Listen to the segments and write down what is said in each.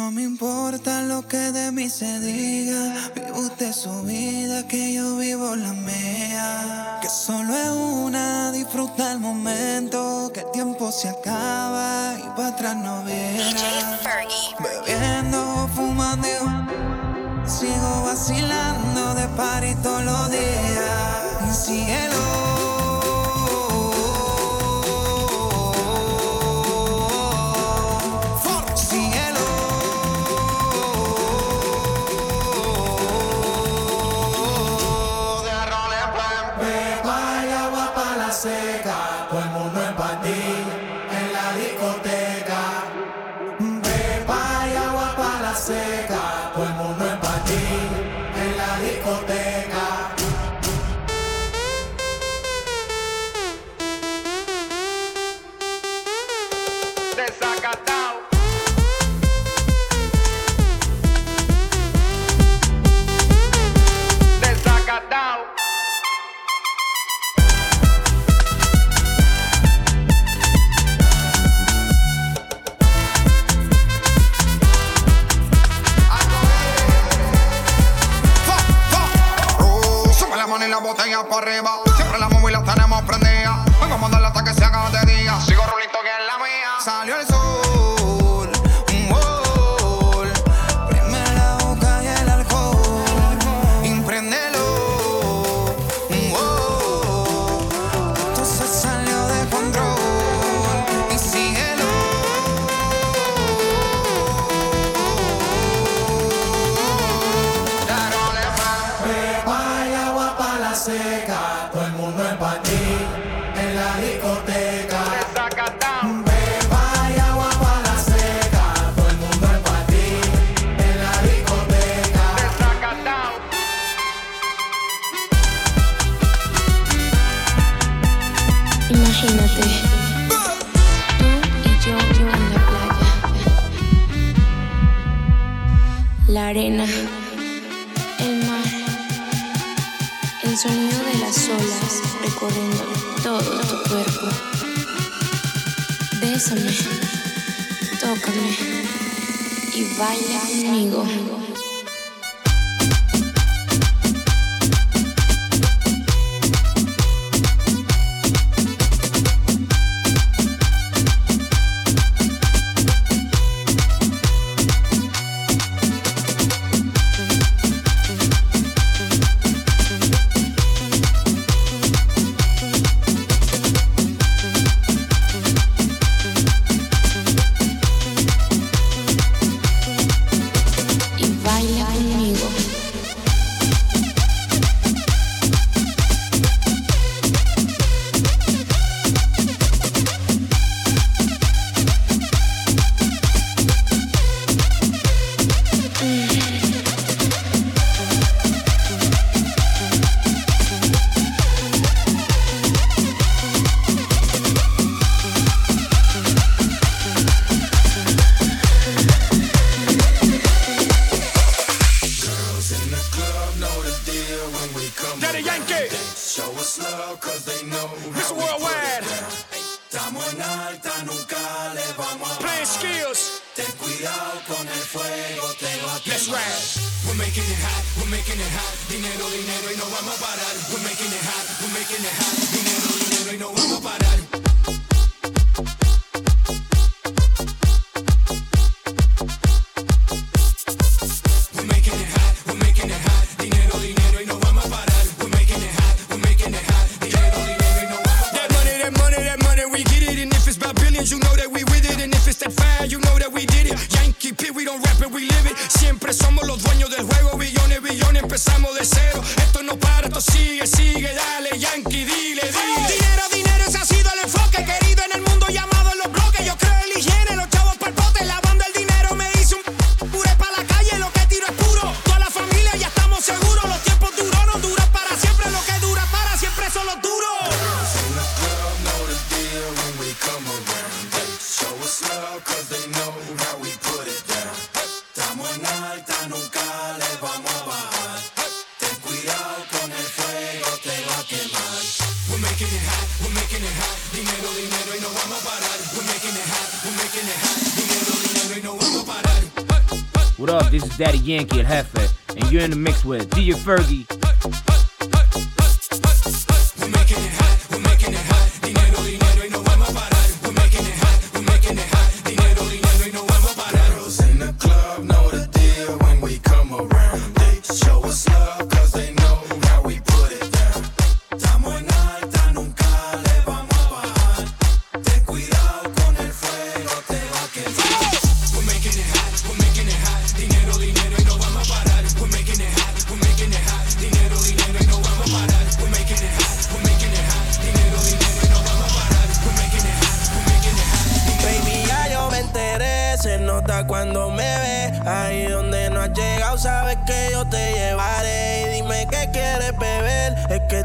no me importa lo que de mí se diga. Vive usted su vida, que yo vivo la mía. Que solo es una, disfruta el momento. Que el tiempo se acaba y para atrás no verá. Bebiendo, fumando, sigo vacilando de par todos los días. cielo.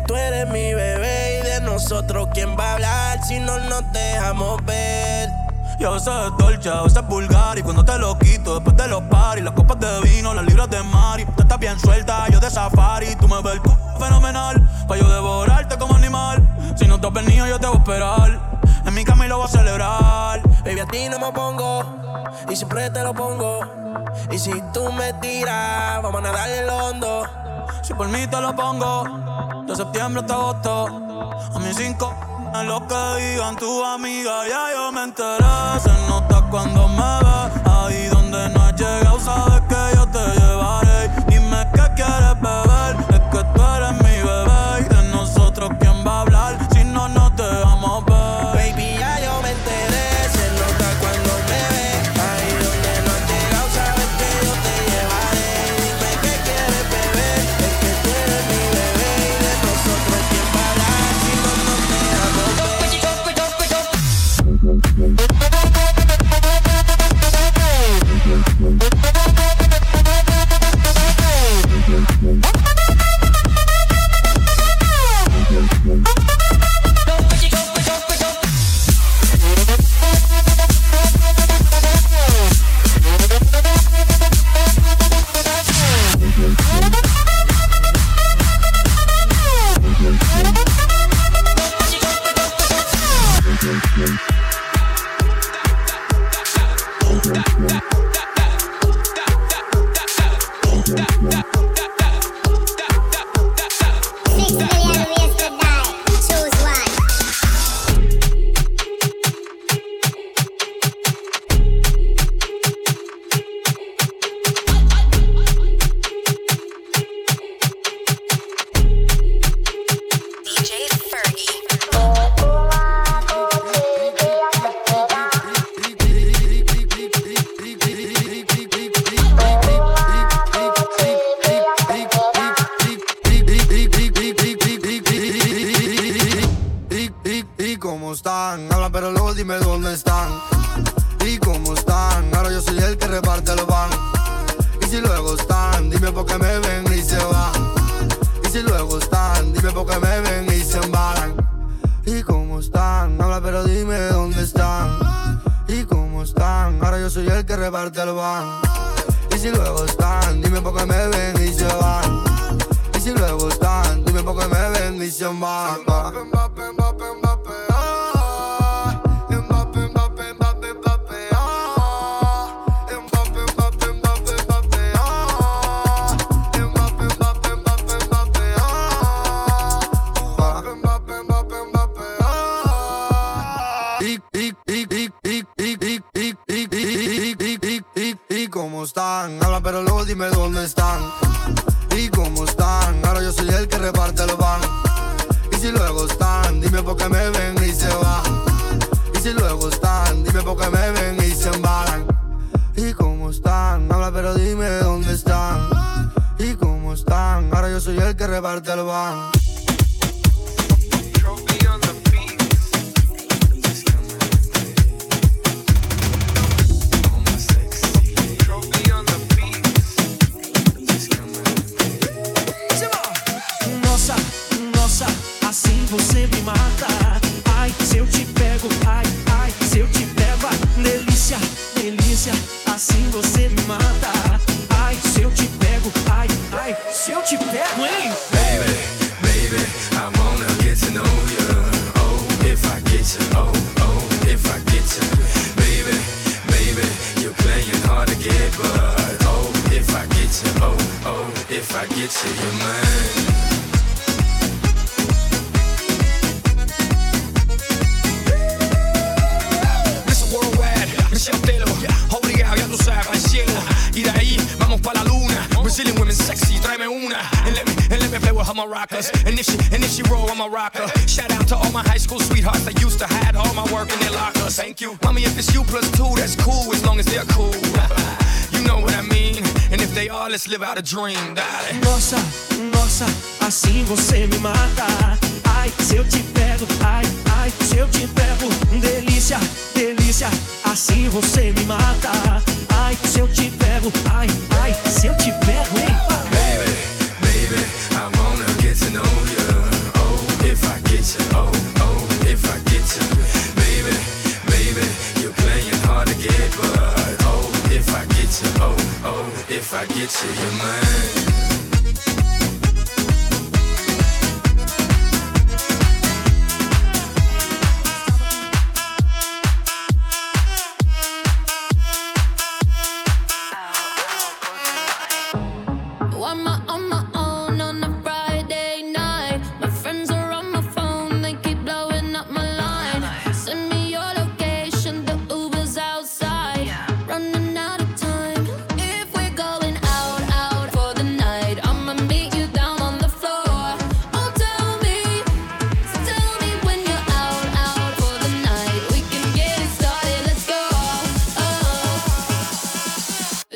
Tú eres mi bebé y de nosotros quién va a hablar si no nos dejamos ver. Y a veces es dolce, a veces es vulgar. Y cuando te lo quito, después de los paris, las copas de vino, las libras de mari. Tú estás bien suelta, yo de safari. Tú me ves el c fenomenal, pa' yo devorarte como animal. Si no te has venido, yo te voy a esperar. En mi cama y lo voy a celebrar. Baby, a ti no me pongo, y siempre te lo pongo. Y si tú me tiras, vamos a nadar el hondo por mí te lo pongo. De septiembre hasta agosto. A mis cinco, en lo que digan tu amiga, ya yo me enteré. Se nota cuando me ve. Baby, baby, dream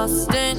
Lost in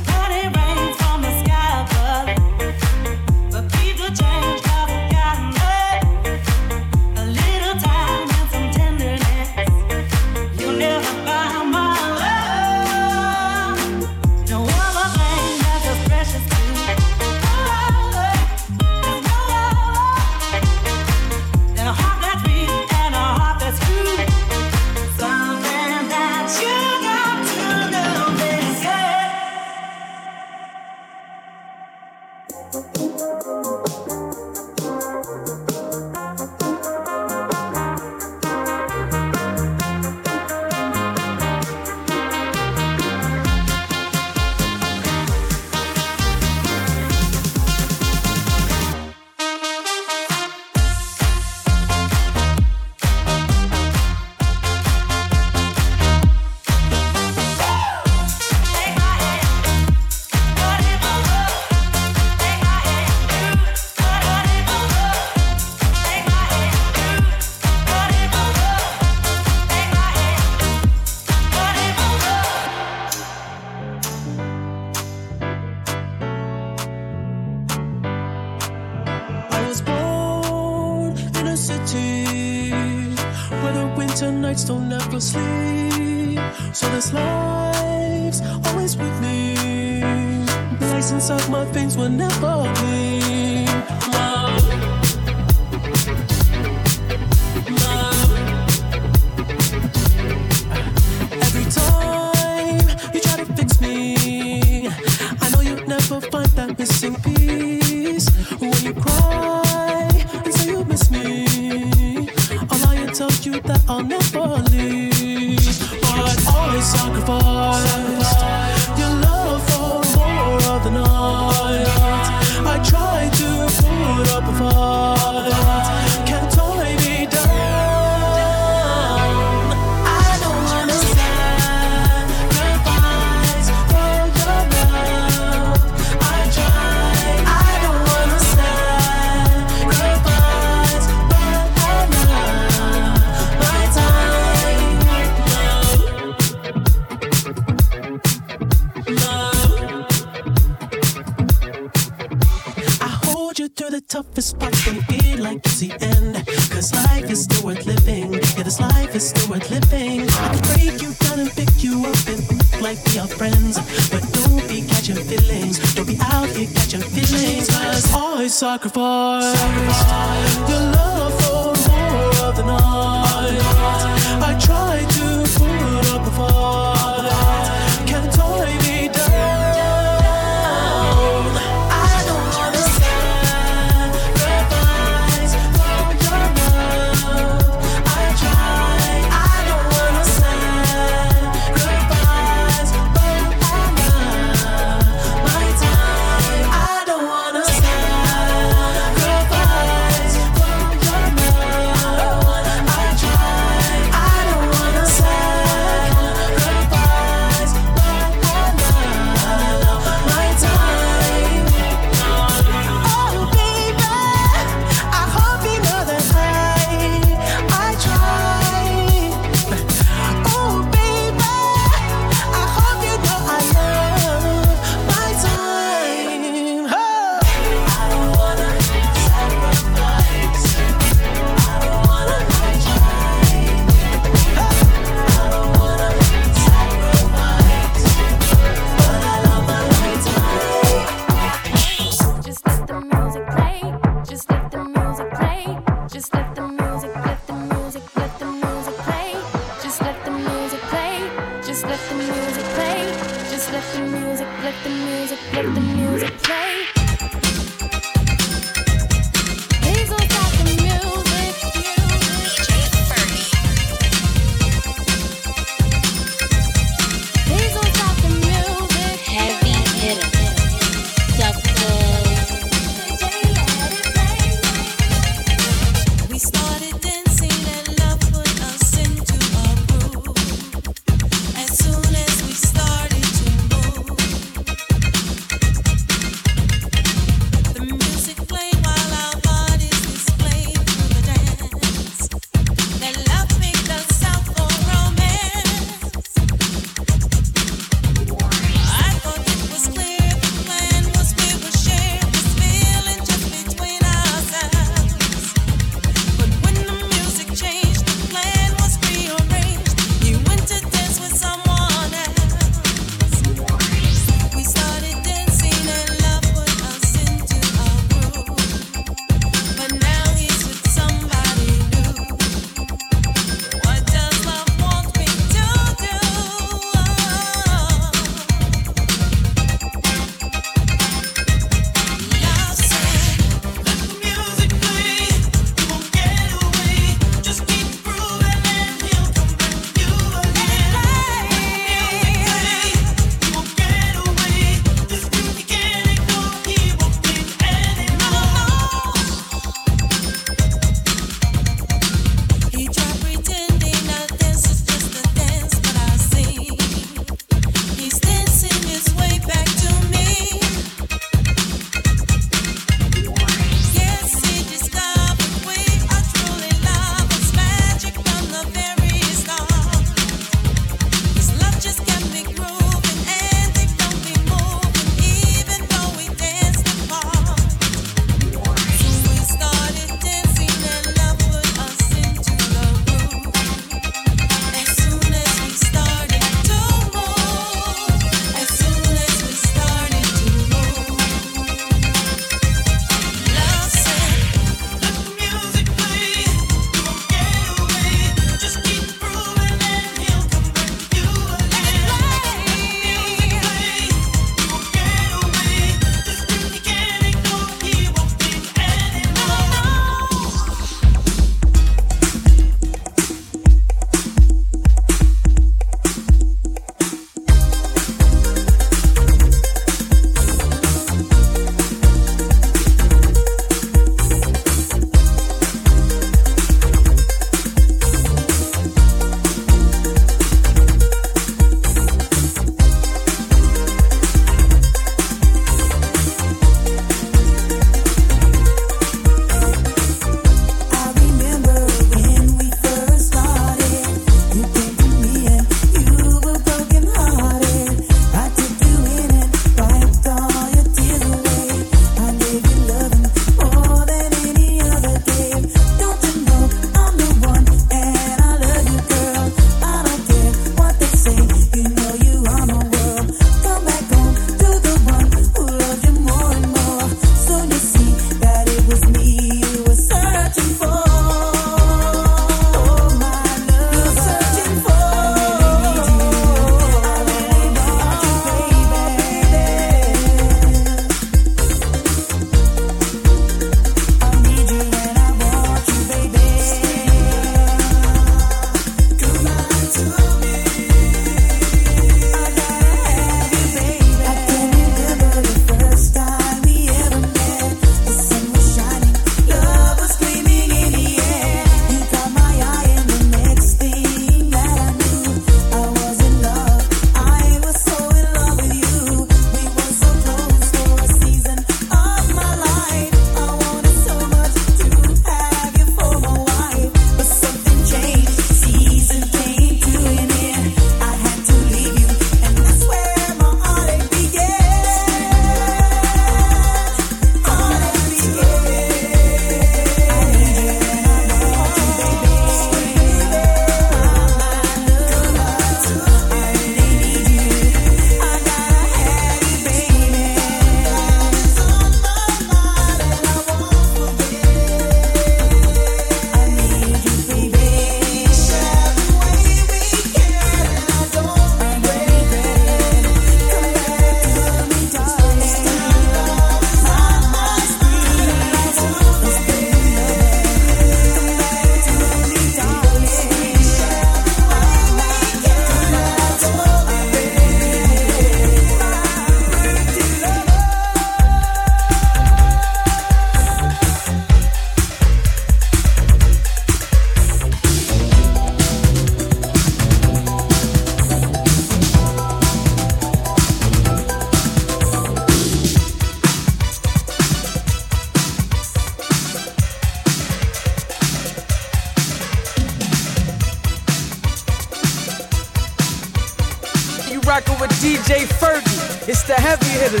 the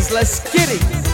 heavy hitters.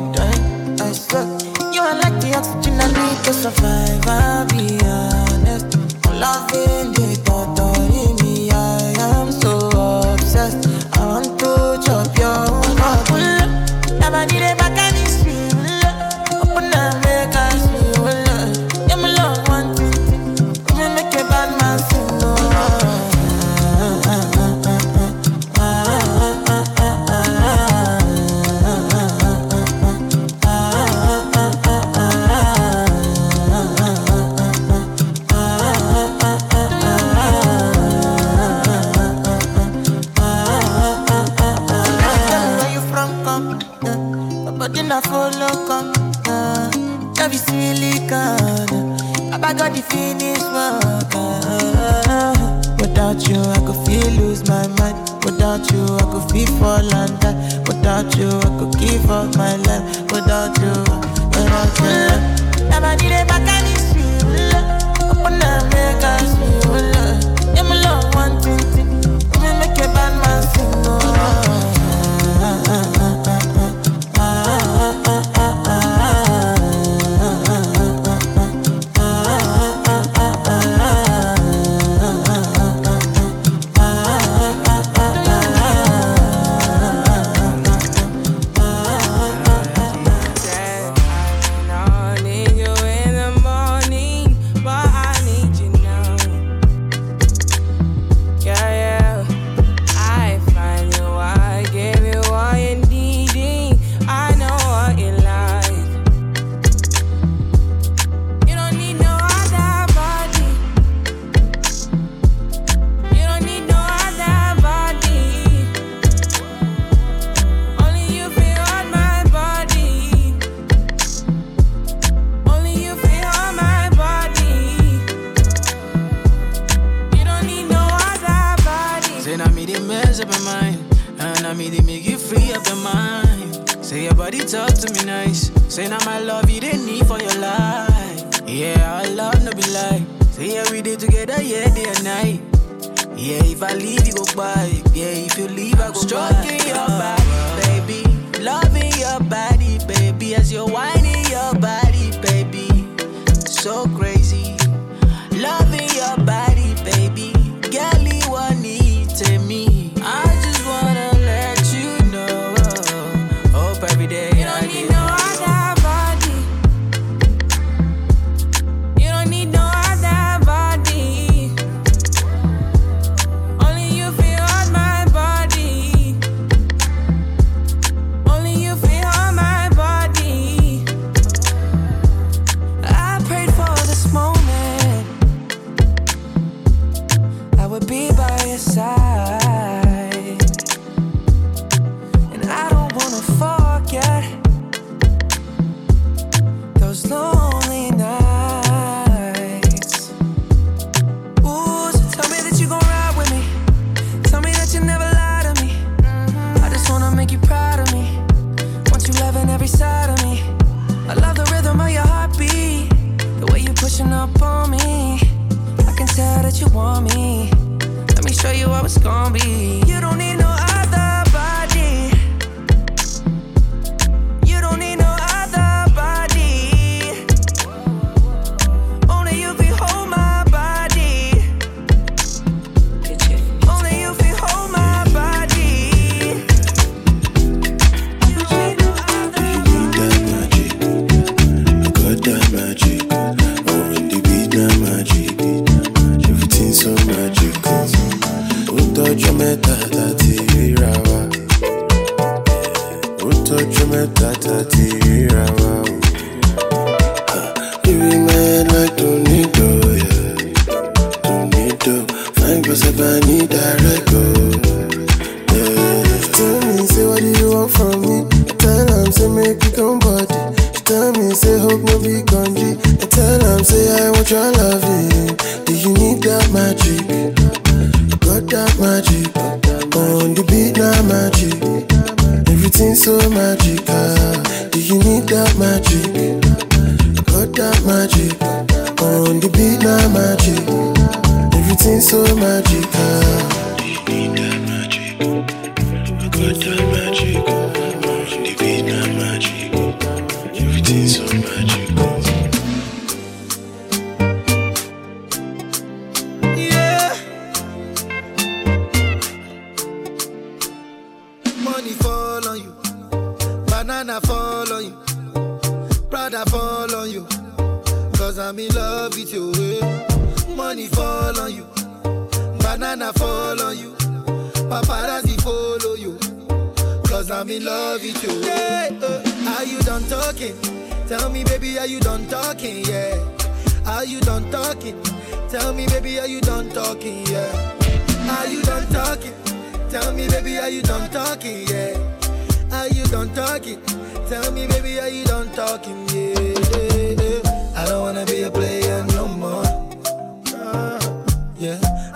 I suck. You are like the oxygen I need to survive. I'll be honest. I'm loving the. Without you, I could be for London. Without you, I could give up my life. Without you.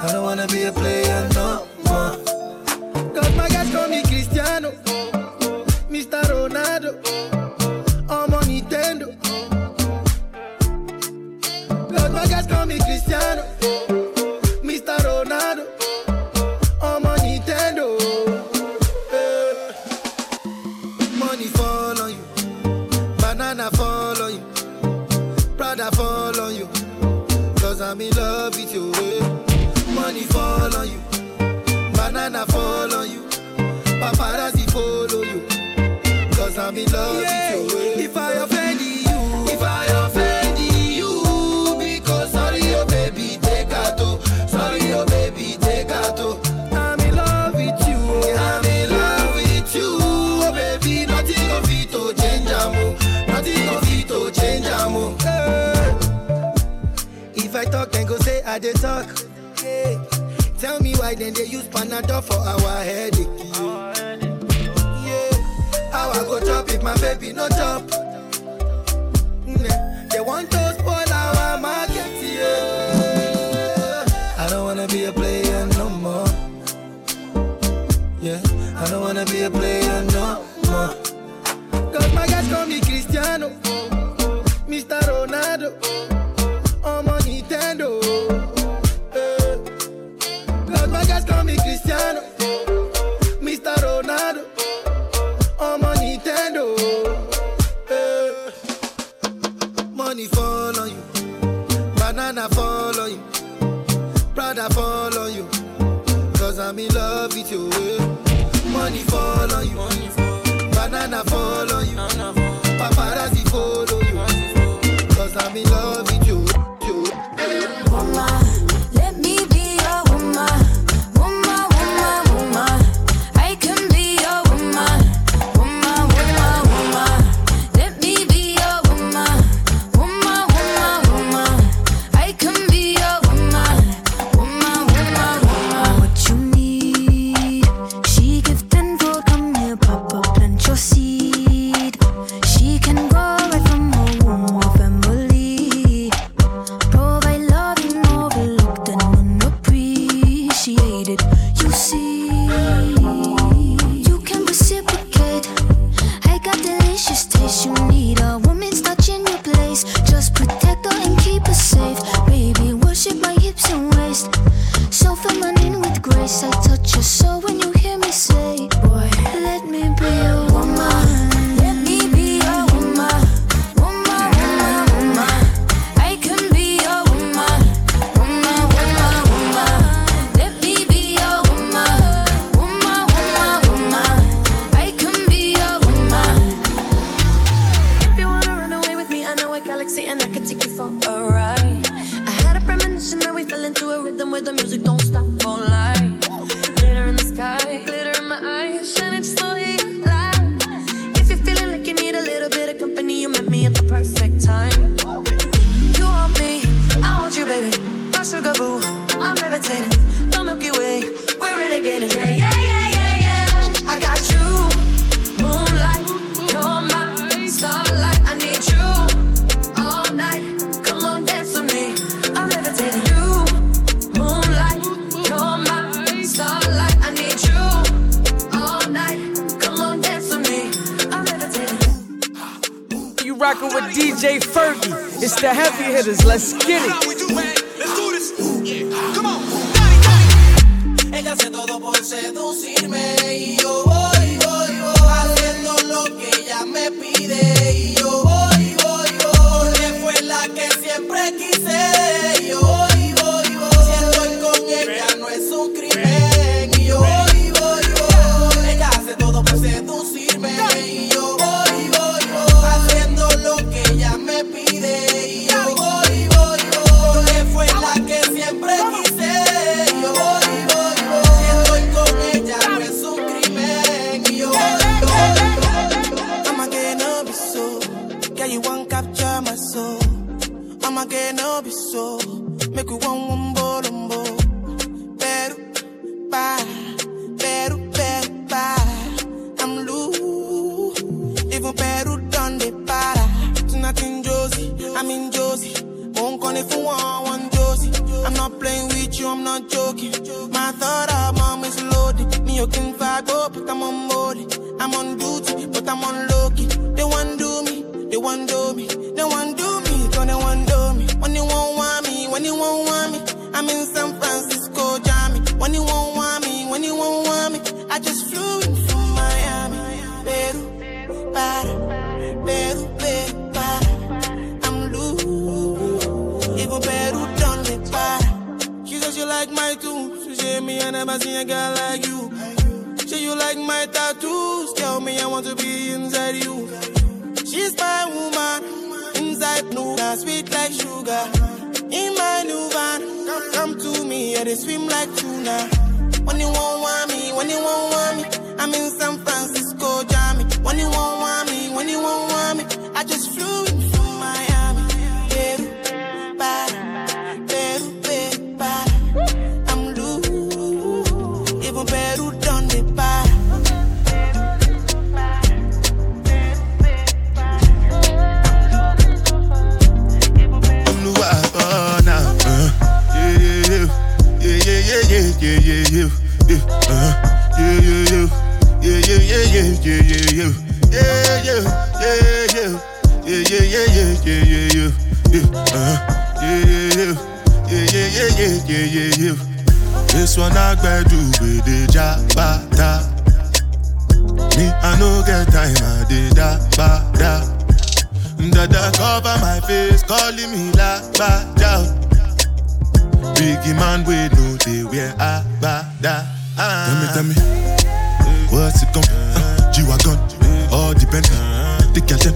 I don't wanna be a player. If I offend you, if I you, because sorry, oh baby, take to. Sorry, oh baby, take to. I'm in love with you. I'm in love with you, oh baby. Nothing to change. Nothing to change eh. If I talk then go say I did talk. Hey. Tell me why then they use Panadol for our headache. baby, no jump. They want to spoil our market, yeah. I don't wanna be a player no more. Yeah, I don't wanna be a player no more. Cause my guys call me Cristiano, Mr. I fall on you. Cause I'm in love with you. Money fall on you. Banana fall on you. Paparazzi Just flew in from Miami. Peru, para, Peru, Peru, para. I'm loose. Even Peru done the uh, Yeah, Yeah, yeah, yeah, yeah, yeah, yeah. yeah, yeah, yeah. This one I gotta do with the job, da. Me, I no get time, I did da, ba, da. Dada cover my face, calling me la, ba, da. Biggie man, we know the wear I ba, da. Ah. Tell me, tell me, ah. what's it gonna uh, G-Wagon, ah. all the Bentley, the Kelton,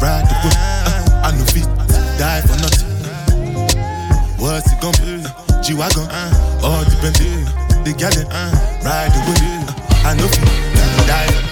ride the whip. Uh, I no fit, die for nothing. What's it gonna G Wagon, uh, all dependent. The gallon, uh, ride away. Uh, I know you, die.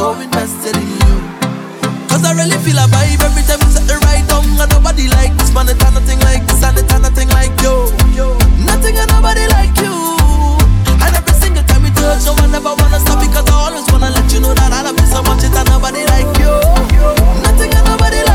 so invested in you. Cause I really feel a vibe every time you set the right down. And nobody like this man, it's nothing like this, and it's nothing like you. Nothing and nobody like you. And every single time you touch, no, I never wanna stop because I always wanna let you know that I love you so much, it's nobody like you. Nothing and nobody like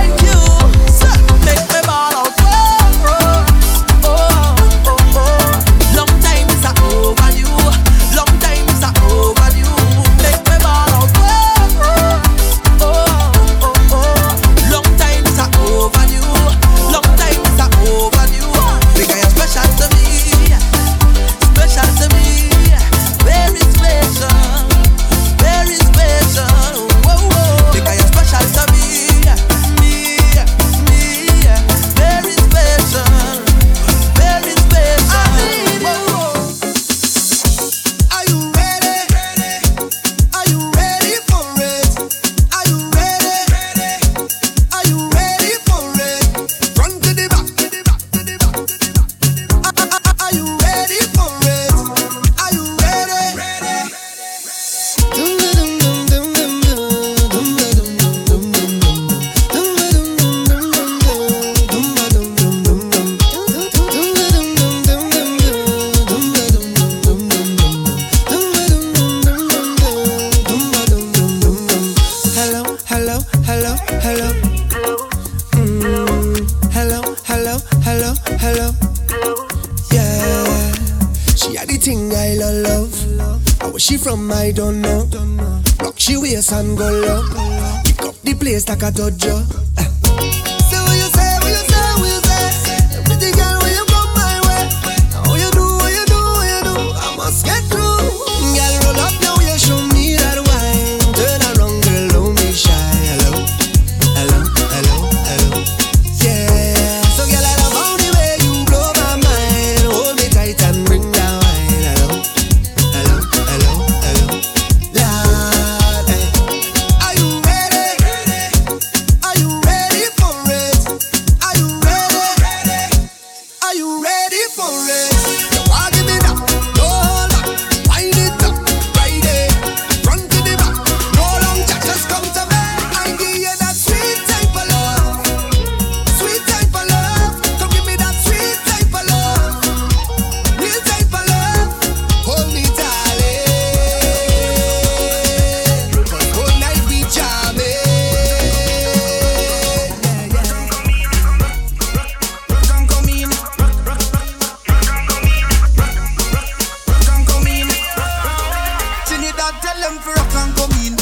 them for rock and come in.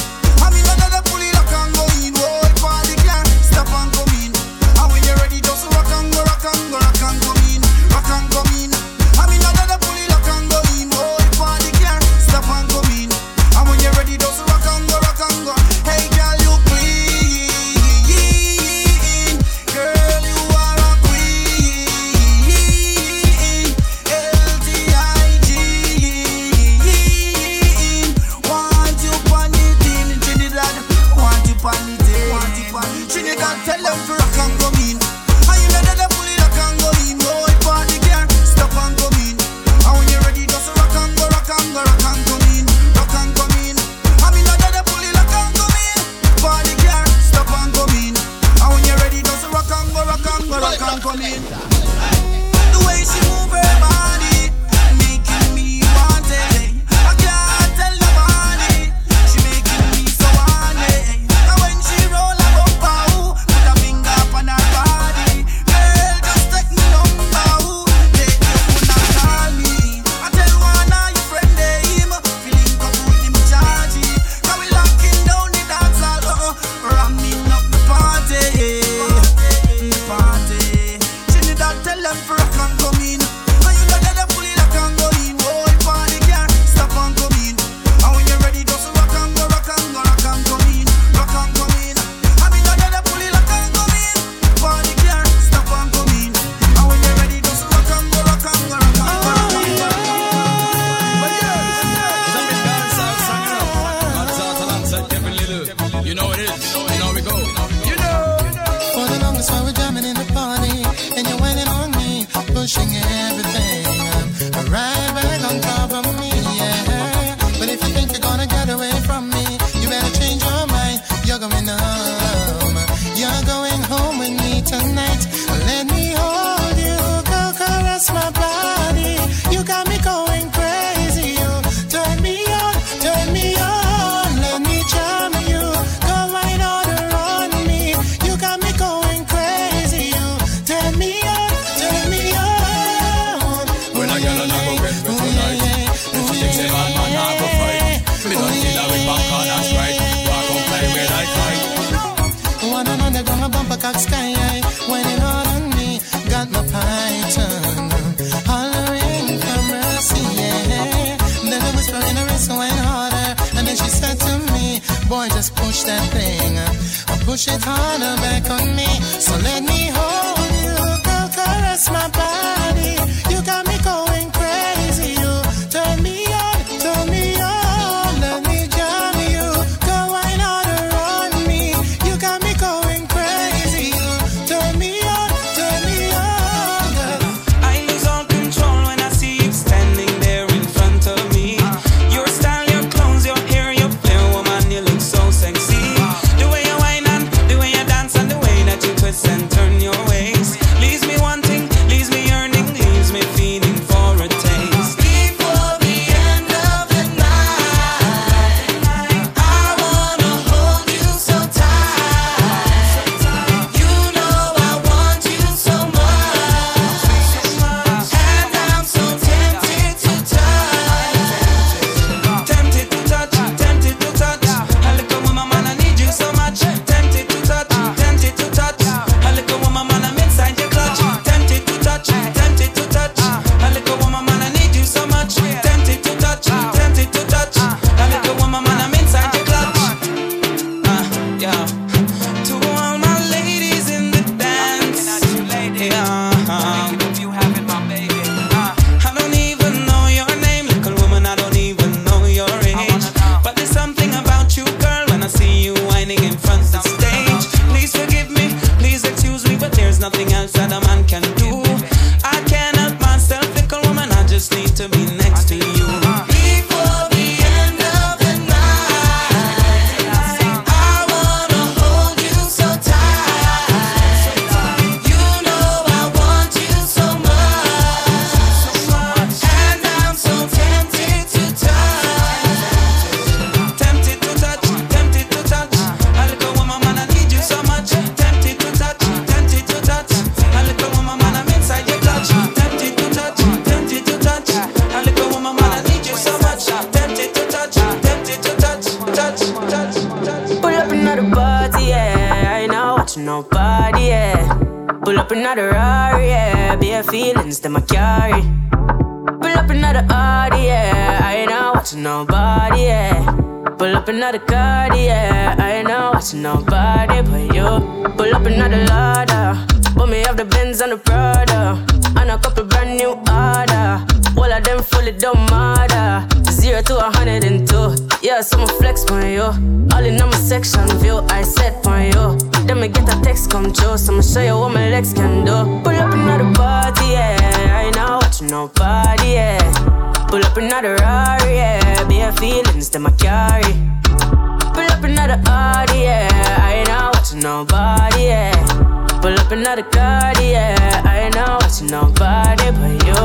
Another car, yeah. I ain't not watching nobody but you.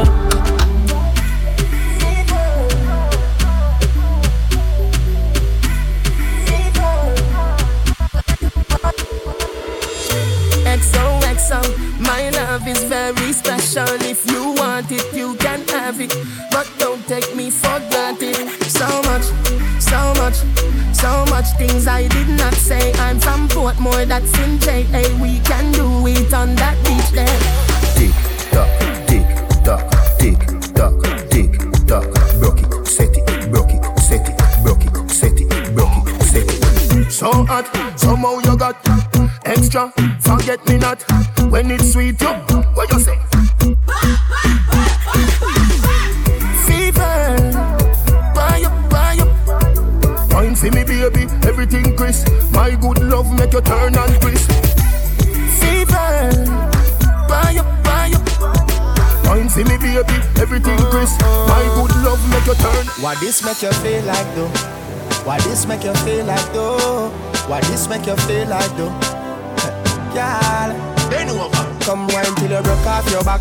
XOXO, my love is very special. If you want it, you can have it. But don't take me for granted. So much, so much, so much things I did not say. I'm from Portmore, that's in JA. We can do it on that beach there. Tick tock, tick tock, tick tock, tick tock. Broke it, set it, broke it, set it, broke it, set it, broke it, set it. So hot, somehow you got extra. Forget me not when it's sweet. You, everything. My good love make you turn and crisp. Fever, buy up, buy up. Wine for me, baby, everything crisp. My good love make you turn. What this make you feel like though? What this make you feel like though? What this make you feel like though? Girl, bend over. Come wine till you broke off your back,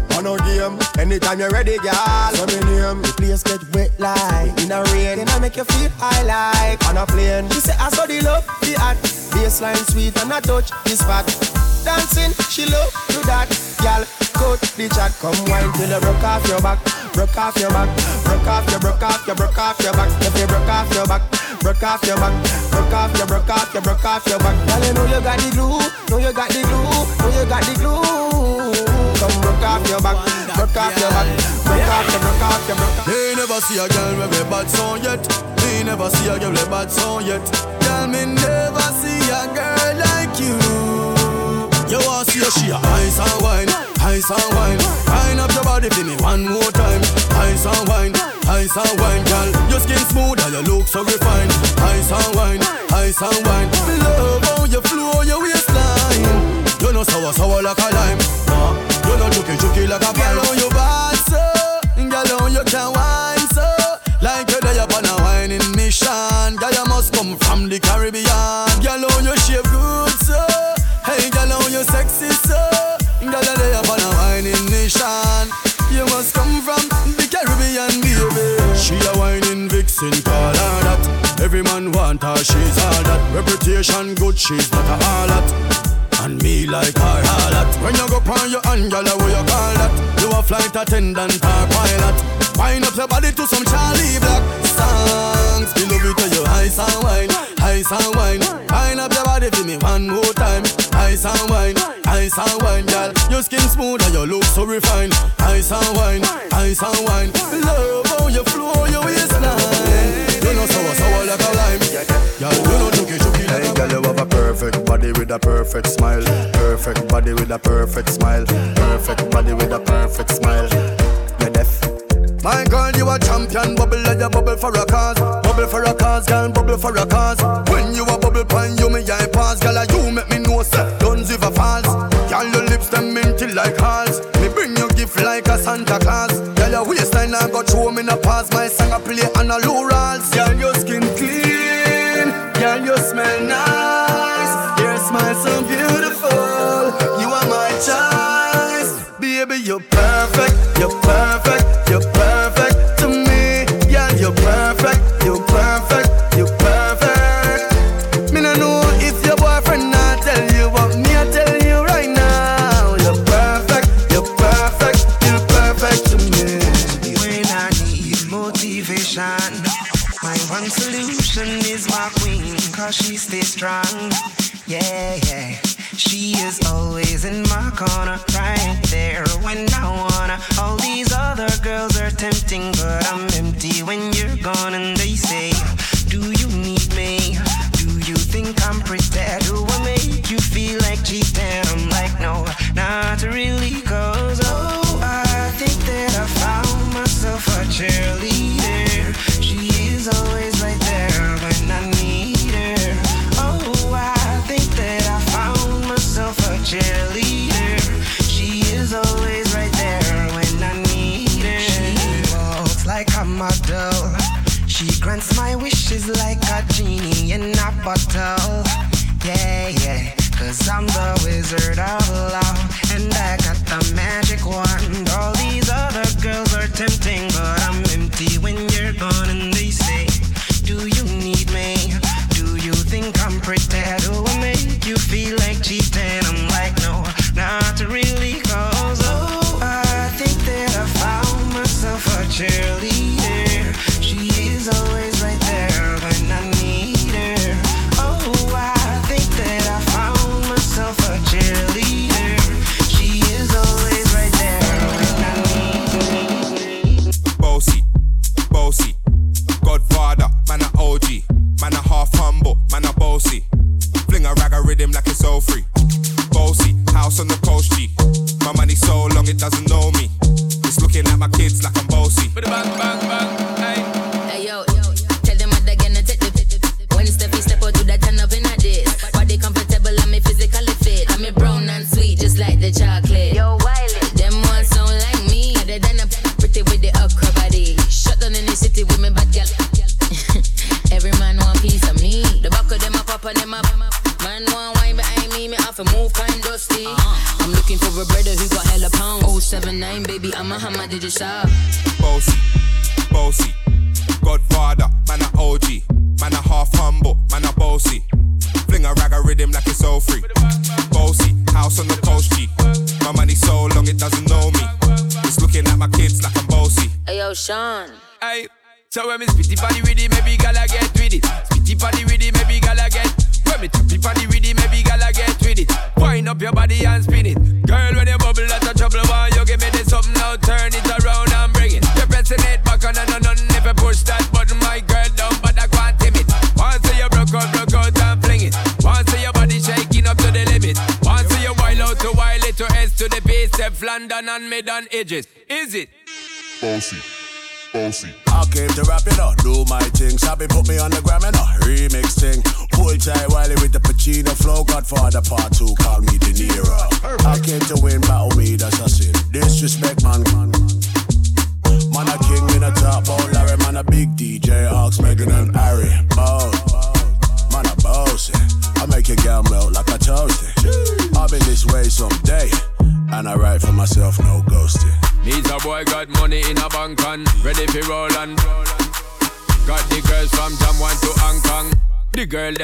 On a game. Anytime you're ready, girl. So me name. The place get wet like in a rain. Then I make you feel high like on a plane. She say I saw the love, the act. Baseline sweet and I touch the spot. Dancing, she love do that. Girl, cut the chat. Come wine till you broke off your back. Broke off your back. Broke off your, broke off your, broke off your back. If you broke off your back. Broke off your back, broke off your, broke off your, broke off your back. Girl, you know you got the glue, know you got the glue, know you got the glue. Broke off your back, broke off your back, broke off your, broke off your, broke. Me never see a girl with a bad song yet. Me never see a girl with a bad song yet. Girl, me never see a girl like you. You want see a she a ice and wine, ice and wine. Wine up your body for me one more time. Ice and wine, ice and wine, girl. Your skin smooth and you look so refined. Ice and wine, ice and wine. Love how you flow your waistline. You know sour sour like a lime. Nah, you know juky juky like a. Girl, how you bad so, girl, how you can wine so. Like you're there upon a whining mission. Girl, you must come from the Caribbean. Girl, how you shape good so. Hey, girl, how you sexy so. Girl, you're there upon a whining mission. You must come from the Caribbean, baby. She a whining vixen, call her that. Every man want her, she's all that. Reputation good, she's not a harlot. And me like her harlot. When you go on your hand, girl, what you call that? You a flight attendant or pilot. Wind up your body to some Charly Black songs. Me love it to you ice and wine, ice and wine. Wind up your body for me one more time. Ice and wine, ice and wine, girl. Your skin smooth and your look so refined. Ice and wine, ice and wine. Love how you flow your waistline. Know sour sour like a lime. Girl, you know juky juky like Hey, girl, you have a perfect body with a perfect smile. Perfect body with a perfect smile. Perfect body with a perfect smile. You're deaf. My girl, you a champion, bubble like you bubble for a cause. Bubble for a cause, girl, bubble for a cause. When you a bubble pine, you me eye pass, girl, you make me know say don't ever falls. Girl, your lips them minty like halls. You like a Santa Claus. Girl, your waistline I got me in a pass. My song I play on a low. Girl, your skin clean, girl, you smell nice. Your smile so beautiful. You are my choice, baby. You're perfect, you're perfect, you're perfect strong. Yeah, yeah. She is always in my corner, right? I'm the wizard of love.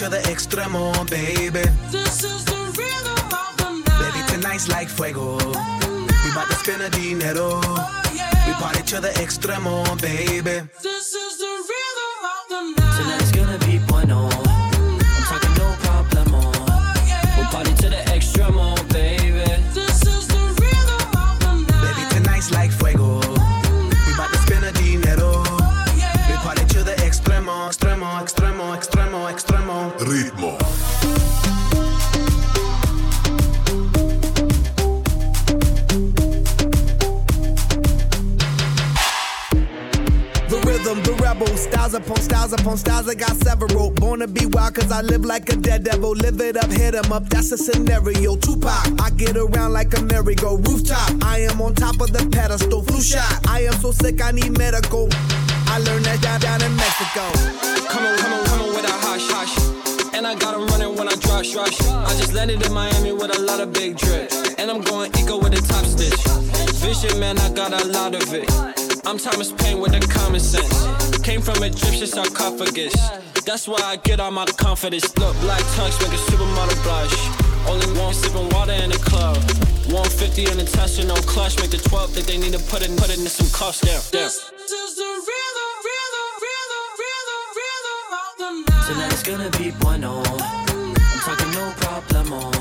to the extremo, baby. This is the rhythm of the night. Baby, tonight's like fuego. Oh. We bout to spend a dinero. Oh, yeah. We party to the extremo, baby. This is the upon styles upon styles, I got several. Born to be wild, cause I live like a dead devil. Live it up, hit 'em up, that's a scenario. Tupac, I get around like a merry-go rooftop. I am on top of the pedestal, flu shot. I am so sick, I need medical. I learned that down, down in Mexico. Come on, come on, come on with a hush, hush. And I got got 'em running when I rush, rush. I just landed in Miami with a lot of big drip. And I'm going eco with a top stitch. Vision, man, I got a lot of it. I'm Thomas Paine with the common sense. Came from a Egyptian sarcophagus. That's why I get all my confidence. Look, black tux make a supermodel blush. Only one sipping water in the club. 150 in the Tesla, no clutch. Make the 12 think they need to put it, put it in some cuffs there. there. Tonight's gonna be bueno. I'm talking no problemo.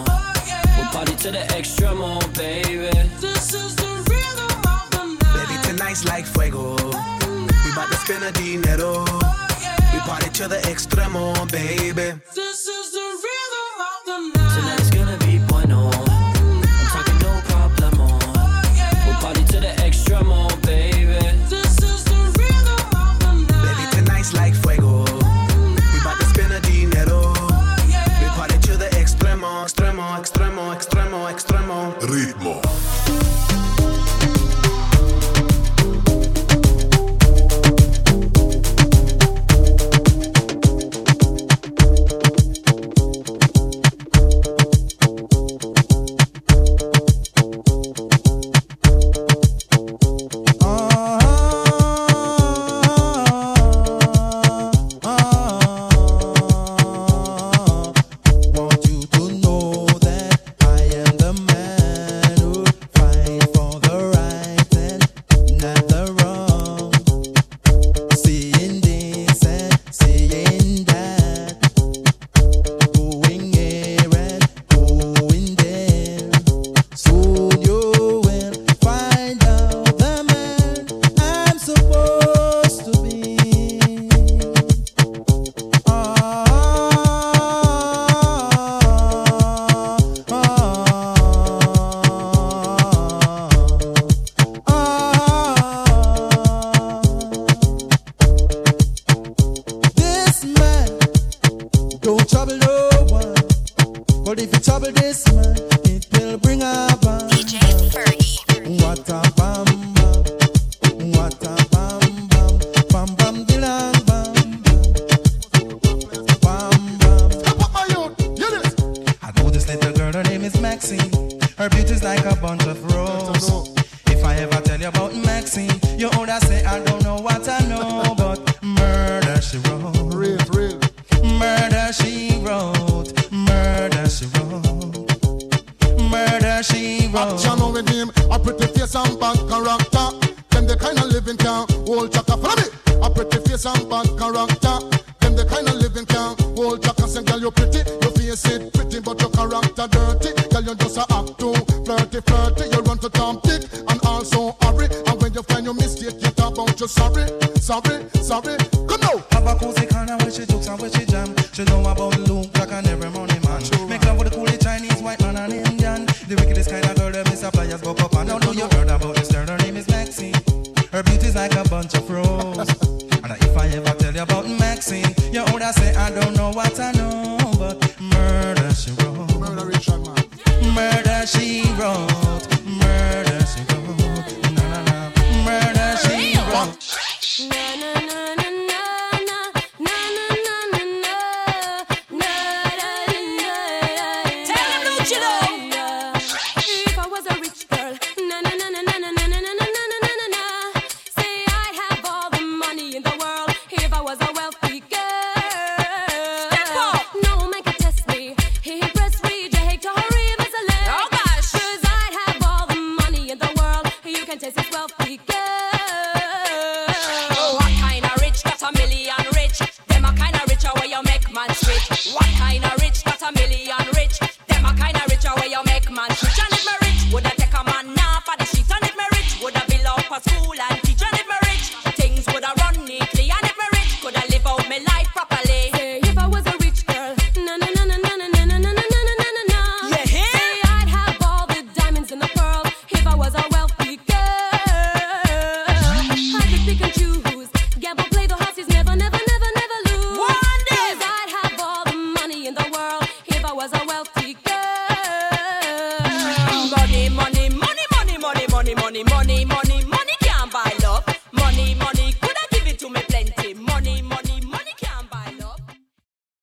We'll party to the extremo, baby. This is the Tonight's like fuego. We bout to spend a dinero. We party to the extremo, baby. This is the